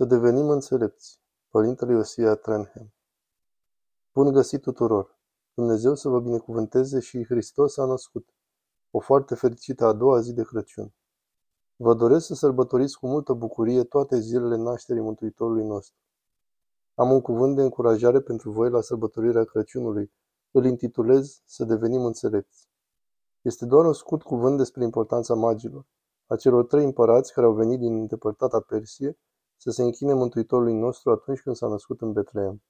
Să devenim înțelepți. Părintele Iosia Trenham Bun găsit tuturor! Dumnezeu să vă binecuvânteze și Hristos a născut. O foarte fericită a doua zi de Crăciun. Vă doresc să sărbătoriți cu multă bucurie toate zilele nașterii Mântuitorului nostru. Am un cuvânt de încurajare pentru voi la sărbătorirea Crăciunului. Îl intitulez Să devenim înțelepți. Este doar un scurt cuvânt despre importanța magilor, a celor trei împărați care au venit din îndepărtata Persie să se închine Mântuitorului nostru atunci când s-a născut în Betleem.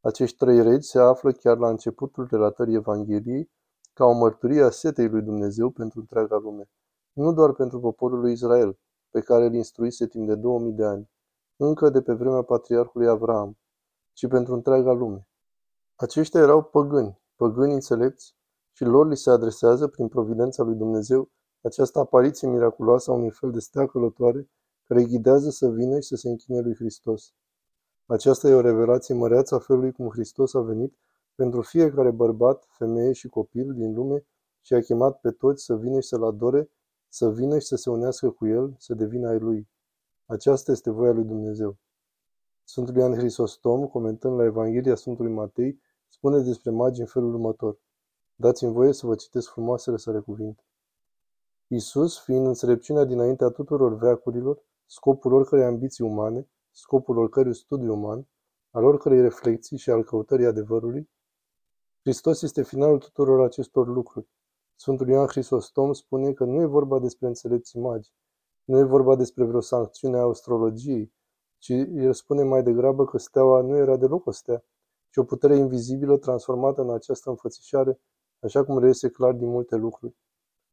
Acești trei regi se află chiar la începutul relatării Evangheliei ca o mărturie a setei lui Dumnezeu pentru întreaga lume, nu doar pentru poporul lui Israel, pe care îl instruise timp de 2000 de ani, încă de pe vremea patriarhului Avram, ci pentru întreaga lume. Aceștia erau păgâni, păgâni înțelepți, și lor li se adresează, prin providența lui Dumnezeu, această apariție miraculoasă a unui fel de stea călătoare care îi ghidează să vină și să se închine lui Hristos. Aceasta e o revelație măreață a felului cum Hristos a venit pentru fiecare bărbat, femeie și copil din lume și a chemat pe toți să vină și să-L adore, să vină și să se unească cu El, să devină ai Lui. Aceasta este voia lui Dumnezeu. Sfântul Ioan Hristostom, comentând la Evanghelia Sfântului Matei, spune despre magi în felul următor. Dați-mi voie să vă citesc frumoasele sale cuvinte. Iisus, fiind înțelepciunea dinaintea tuturor veacurilor, scopul oricărei ambiții umane, scopul oricărui studiu uman, al oricărei reflexii și al căutării adevărului, Hristos este finalul tuturor acestor lucruri. Sfântul Ioan Hristostom spune că nu e vorba despre înțelepții magi, nu e vorba despre vreo sancțiune a astrologiei, ci el spune mai degrabă că steaua nu era deloc o stea, ci o putere invizibilă transformată în această înfățișare, așa cum reiese clar din multe lucruri.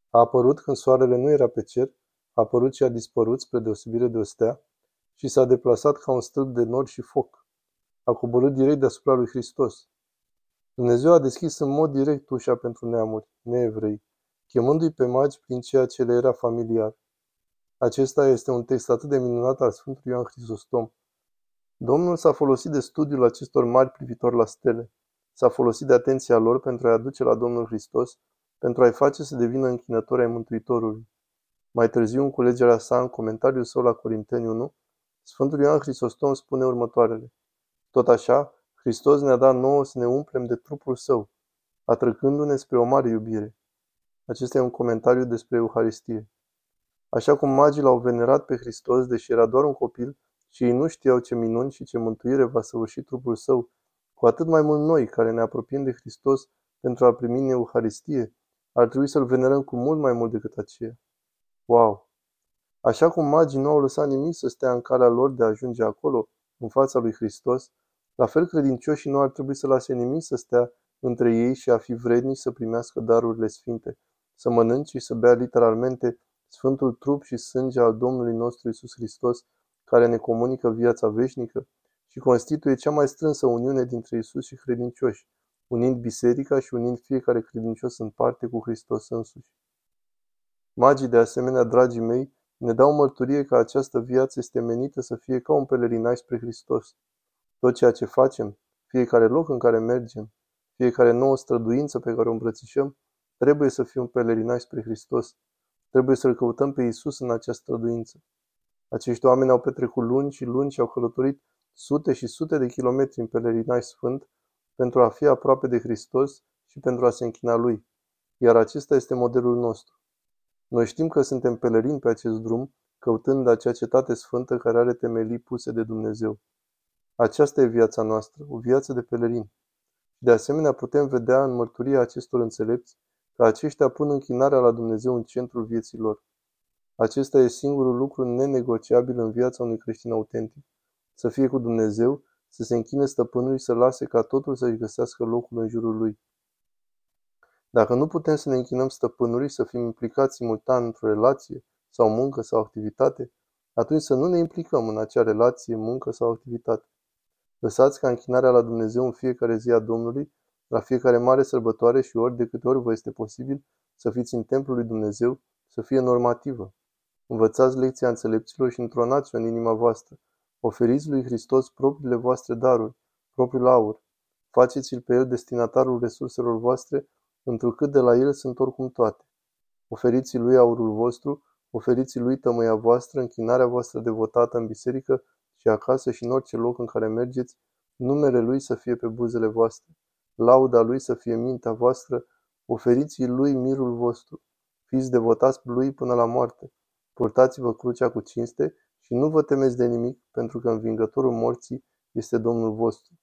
A apărut când soarele nu era pe cer, a apărut și a dispărut spre deosebire de o stea și s-a deplasat ca un stâlp de nor și foc. A coborât direct deasupra lui Hristos. Dumnezeu a deschis în mod direct ușa pentru neamuri, neevrei, chemându-i pe magi prin ceea ce le era familiar. Acesta este un text atât de minunat al Sfântului Ioan Hristostom. Domnul s-a folosit de studiul acestor mari privitori la stele. S-a folosit de atenția lor pentru a-i aduce la Domnul Hristos pentru a-i face să devină închinători ai Mântuitorului. Mai târziu, în culegerea sa, în comentariul său la Corinteni 1, Sfântul Ioan Hristostom spune următoarele. Tot așa, Hristos ne-a dat nouă să ne umplem de trupul său, atrăgându-ne spre o mare iubire. Acesta e un comentariu despre Euharistie. Așa cum magii l-au venerat pe Hristos, deși era doar un copil, și ei nu știau ce minuni și ce mântuire va săvârși trupul său, cu atât mai mult noi, care ne apropiem de Hristos pentru a primi în Euharistie, ar trebui să-L venerăm cu mult mai mult decât aceea. Wow! Așa cum magii nu au lăsat nimic să stea în calea lor de a ajunge acolo, în fața lui Hristos, la fel credincioșii nu ar trebui să lase nimic să stea între ei și a fi vrednici să primească darurile sfinte, să mănânce și să bea literalmente Sfântul trup și sânge al Domnului nostru Isus Hristos, care ne comunică viața veșnică și constituie cea mai strânsă uniune dintre Isus și credincioși, unind biserica și unind fiecare credincios în parte cu Hristos însuși. Magii, de asemenea, dragii mei, ne dau mărturie că această viață este menită să fie ca un pelerinaj spre Hristos. Tot ceea ce facem, fiecare loc în care mergem, fiecare nouă străduință pe care o îmbrățișăm, trebuie să fie un pelerinaj spre Hristos. Trebuie să-L căutăm pe Isus în această străduință. Acești oameni au petrecut luni și luni și au călătorit sute și sute de kilometri în pelerinaj sfânt pentru a fi aproape de Hristos și pentru a se închina Lui. Iar acesta este modelul nostru. Noi știm că suntem pelerini pe acest drum, căutând acea cetate sfântă care are temelii puse de Dumnezeu. Aceasta e viața noastră, o viață de pelerin. De asemenea, putem vedea în mărturia acestor înțelepți că aceștia pun închinarea la Dumnezeu în centrul vieții lor. Acesta e singurul lucru nenegociabil în viața unui creștin autentic. Să fie cu Dumnezeu, să se închine stăpânului și să lase ca totul să-și găsească locul în jurul lui. Dacă nu putem să ne închinăm stăpânului, să fim implicați simultan într-o relație sau muncă sau activitate, atunci să nu ne implicăm în acea relație, muncă sau activitate. Lăsați ca închinarea la Dumnezeu în fiecare zi a Domnului, la fiecare mare sărbătoare și ori de câte ori vă este posibil să fiți în templul lui Dumnezeu, să fie normativă. Învățați lecția înțelepților și întronați-o în inima voastră. Oferiți lui Hristos propriile voastre daruri, propriul aur. Faceți-l pe el destinatarul resurselor voastre, întrucât de la el sunt oricum toate. Oferiți lui aurul vostru, oferiți lui tămâia voastră, închinarea voastră devotată în biserică și acasă și în orice loc în care mergeți, numele Lui să fie pe buzele voastre, lauda Lui să fie mintea voastră, oferiți Lui mirul vostru, fiți devotați Lui până la moarte, purtați-vă crucea cu cinste și nu vă temeți de nimic, pentru că învingătorul morții este Domnul vostru.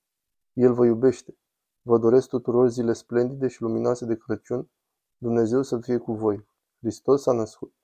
El vă iubește. Vă doresc tuturor zile splendide și luminoase de Crăciun. Dumnezeu să fie cu voi. Hristos s-a născut.